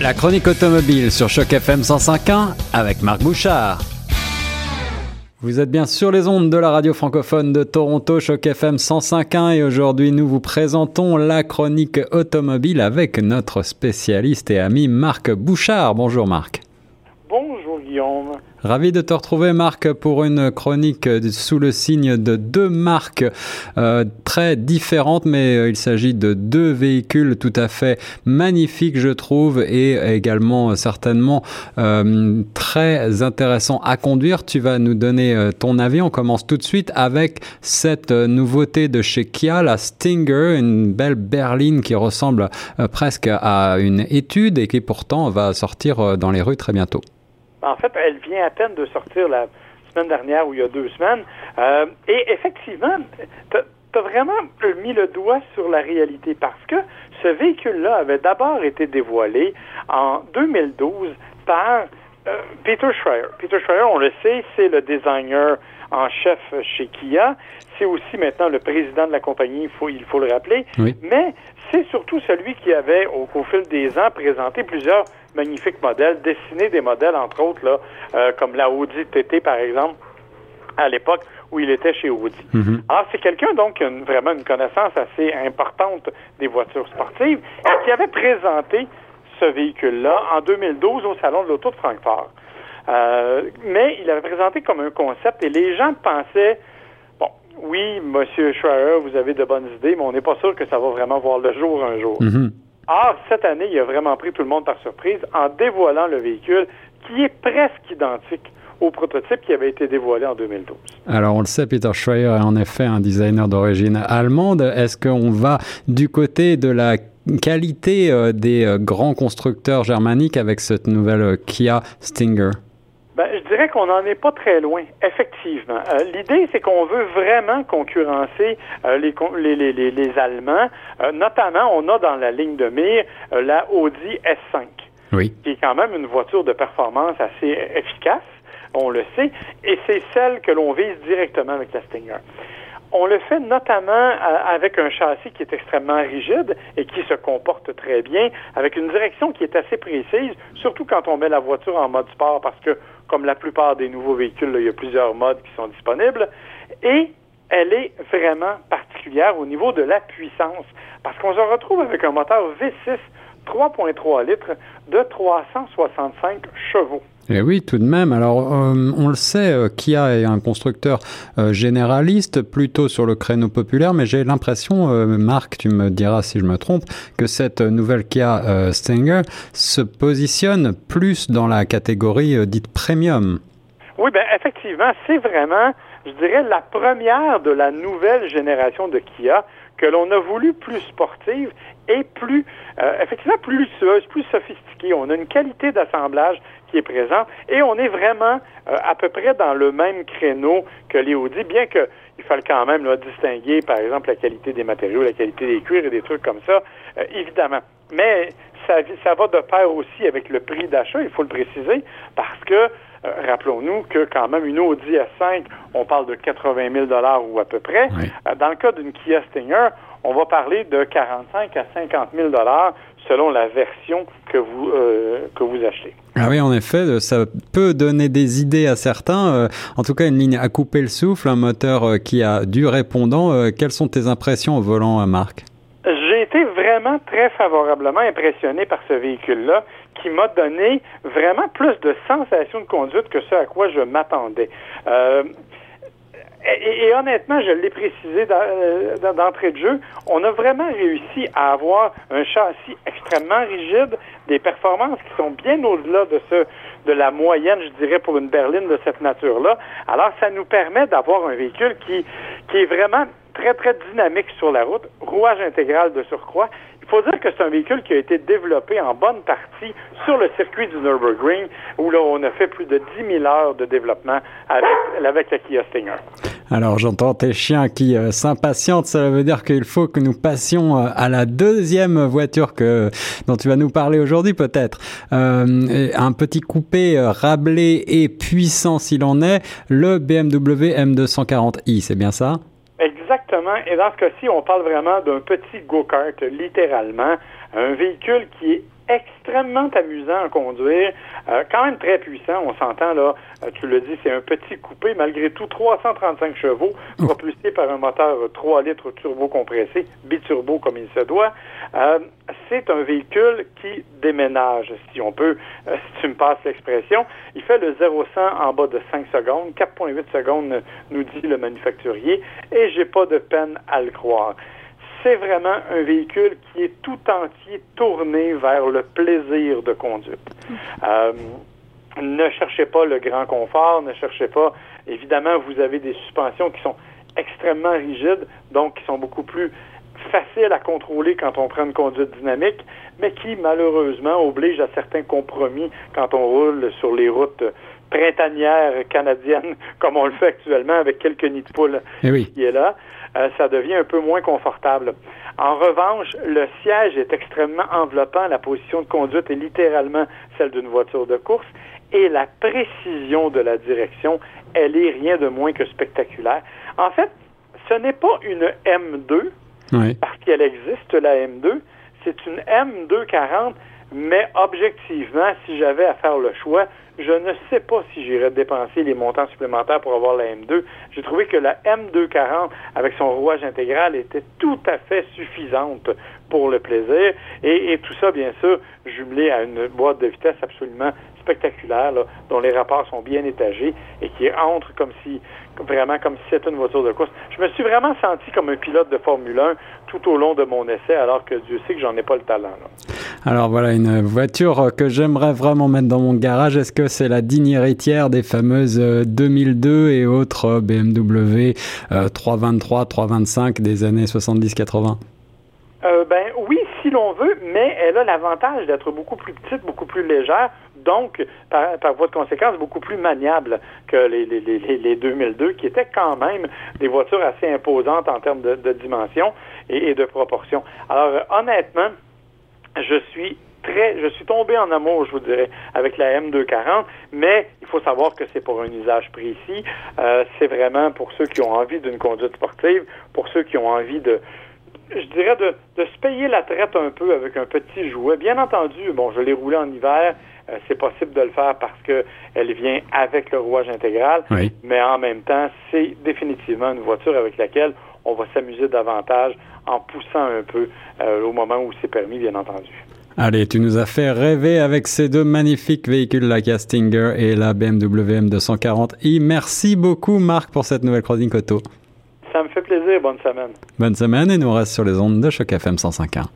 La chronique automobile sur Choc FM 105.1 avec Marc Bouchard. Vous êtes bien sur les ondes de la radio francophone de Toronto, Choc FM 105.1 et aujourd'hui nous vous présentons la chronique automobile avec notre spécialiste et ami Marc Bouchard. Bonjour Marc. Ravi de te retrouver, Marc, pour une chronique sous le signe de deux marques euh, très différentes, mais euh, il s'agit de deux véhicules tout à fait magnifiques, je trouve, et également certainement euh, très intéressants à conduire. Tu vas nous donner ton avis. On commence tout de suite avec cette nouveauté de chez Kia, la Stinger, une belle berline qui ressemble presque à une étude et qui pourtant va sortir dans les rues très bientôt. En fait, elle vient à peine de sortir la semaine dernière ou il y a deux semaines. Euh, et effectivement, tu as vraiment mis le doigt sur la réalité parce que ce véhicule-là avait d'abord été dévoilé en 2012 par euh, Peter Schreier. Peter Schreier, on le sait, c'est le designer en chef chez Kia. C'est aussi maintenant le président de la compagnie, il faut, il faut le rappeler. Mais c'est surtout celui qui avait, au, au, fil des ans, présenté plusieurs magnifiques modèles, dessiné des modèles, entre autres, là, euh, comme la Audi TT, par exemple, à l'époque où il était chez Audi. Mhm. Alors, c'est quelqu'un, donc, qui a une, vraiment une connaissance assez importante des voitures sportives et qui avait présenté ce véhicule-là en 2012 au Salon de l'Auto de Francfort. Euh, mais il avait présenté comme un concept et les gens pensaient, bon, oui, Monsieur Schreier, vous avez de bonnes idées, mais on n'est pas sûr que ça va vraiment voir le jour un jour. Mhm. Or, cette année, il a vraiment pris tout le monde par surprise en dévoilant le véhicule qui est presque identique au prototype qui avait été dévoilé en 2012. Alors, on le sait, Peter Schreier est en effet un designer d'origine allemande. Est-ce qu'on va du côté de la qualité euh, des euh, grands constructeurs germaniques avec cette nouvelle euh, Kia Stinger? Ben, je dirais qu'on n'en est pas très loin, effectivement. Euh, L'idée, c'est qu'on veut vraiment concurrencer euh, les, les, les, les, Allemands. Euh, notamment, on a dans la ligne de mire la Audi S5, oui. qui est quand même une voiture de performance assez efficace, on le sait, et c'est celle que l'on vise directement avec la Stinger. On le fait notamment avec un châssis qui est extrêmement rigide et qui se comporte très bien, avec une direction qui est assez précise, surtout quand on met la voiture en mode sport, parce que, comme la plupart des nouveaux véhicules, il y a plusieurs modes qui sont disponibles. Et elle est vraiment particulière au niveau de la puissance, parce qu'on se retrouve avec un moteur V6 3.3 litres de 365 chevaux. Et eh oui, tout de même. Alors, euh, on le sait, euh, Kia est un constructeur euh, généraliste, plutôt sur le créneau populaire, mais j'ai l'impression, Marc, tu me diras si je me trompe, que cette nouvelle Kia Stinger se positionne plus dans la catégorie dite premium. Oui, ben effectivement, c'est vraiment, je dirais, la première de la nouvelle génération de Kia que l'on a voulu plus sportive et plus, euh, effectivement, plus luxueuse, plus sophistiquée. On a une qualité d'assemblage qui est présente et on est vraiment euh, à peu près dans le même créneau que les Audi, bien que il faille quand même là, distinguer, par exemple, la qualité des matériaux, la qualité des cuirs et des trucs comme ça, euh, évidemment. Mais ça, ça va de pair aussi avec le prix d'achat, il faut le préciser, parce que rappelons-nous que quand même une Audi S5, on parle de 80 000 dollars ou à peu près. Oui. Euh, dans le cas d'une Kia Stinger, on va parler de 45 à 50 000 dollars selon la version que vous euh, que vous achetez. Ah oui, en effet, ça peut donner des idées à certains. Euh, en tout cas, une ligne à couper le souffle, un moteur euh, qui a du répondant. Euh, quelles sont tes impressions au volant, Marc? Très favorablement impressionné par ce véhicule-là qui m'a donné vraiment plus de sensations de conduite que ce à quoi je m'attendais. Euh, et, honnêtement, je l'ai précisé d'entrée de jeu, on a vraiment réussi à avoir un châssis extrêmement rigide, des performances qui sont bien au-delà de ce de la moyenne, je dirais, pour une berline de cette nature-là. Alors, ça nous permet d'avoir un véhicule qui, qui est vraiment très, très dynamique sur la route, rouage intégral de surcroît. Il faut dire que c'est un véhicule qui a été développé en bonne partie sur le circuit du Nürburgring, où là, on a fait plus de 10 000 heures de développement avec, avec la Kia Stinger. Alors j'entends tes chiens qui euh, s'impatientent, ça veut dire qu'il faut que nous passions euh, à la deuxième voiture que dont tu vas nous parler aujourd'hui peut-être. Euh, un petit coupé euh, rablé et puissant s'il en est, le BMW M240i, c'est bien ça? Et dans ce on parle vraiment d'un petit go-kart, littéralement. Un véhicule qui est extrêmement amusant à conduire, euh, quand même très puissant. On s'entend là, euh, tu le dis, c'est un petit coupé, malgré tout 335 chevaux, propulsé par un moteur 3 litres turbo compressé, biturbo comme il se doit. Euh, c'est un véhicule qui déménage, si on peut, si tu me passes l'expression. Il fait le 0-100 en bas de 5 secondes, 4,8 secondes nous dit le manufacturier, et j'ai pas de peine à le croire c'est vraiment un véhicule qui est tout entier tourné vers le plaisir de conduite. Euh, ne cherchez pas le grand confort, ne cherchez pas, évidemment, vous avez des suspensions qui sont extrêmement rigides, donc qui sont beaucoup plus faciles à contrôler quand on prend une conduite dynamique, mais qui malheureusement obligent à certains compromis quand on roule sur les routes printanières canadiennes, comme on le fait actuellement avec quelques nids de poule eh qui est là. Euh, ça devient un peu moins confortable. En revanche, le siège est extrêmement enveloppant. La position de conduite est littéralement celle d'une voiture de course. Et la précision de la direction, elle est rien de moins que spectaculaire. En fait, ce n'est pas une M2, parce qu'elle existe, la M2. C'est une M240, mais objectivement, si j'avais à faire le choix, je ne sais pas si j'irais dépenser les montants supplémentaires pour avoir la M2. J'ai trouvé que la M240, avec son rouage intégral, était tout à fait suffisante pour le plaisir. Et, tout ça, bien sûr, jumelé à une boîte de vitesse absolument spectaculaire, dont les rapports sont bien étagés et qui entre comme si, vraiment comme si c'était une voiture de course. Je me suis vraiment senti comme un pilote de Formule 1 tout au long de mon essai, alors que Dieu sait que j'en ai pas le talent. Alors voilà, une voiture que j'aimerais vraiment mettre dans mon garage. Est-ce que c'est la digne héritière des fameuses 2002 euh, et autres euh, BMW 323, euh, 325 des années 70-80 ben oui, si l'on veut, mais elle a l'avantage d'être beaucoup plus petite, beaucoup plus légère, donc par, voie de conséquence beaucoup plus maniable que les, les, les, les, 2002, qui étaient quand même des voitures assez imposantes en termes de, dimension et, et, de proportion. Alors honnêtement, je suis très, je suis tombé en amour, je vous dirais, avec la M240, mais il faut savoir que c'est pour un usage précis. Euh, c'est vraiment pour ceux qui ont envie d'une conduite sportive, pour ceux qui ont envie de, je dirais, de, de se payer la traite un peu avec un petit jouet. Bien entendu, bon, je l'ai roulé en hiver. Euh, c'est possible de le faire parce qu'elle vient avec le rouage intégral, mais en même temps, c'est définitivement une voiture avec laquelle on va s'amuser davantage en poussant un peu euh, au moment où c'est permis, bien entendu. Allez, tu nous as fait rêver avec ces deux magnifiques véhicules, la Castinger et la BMW M240i. Merci beaucoup, Marc, pour cette nouvelle chronique auto. Ça me fait plaisir. Bonne semaine. Bonne semaine et nous reste sur les ondes de Choc FM 105.1.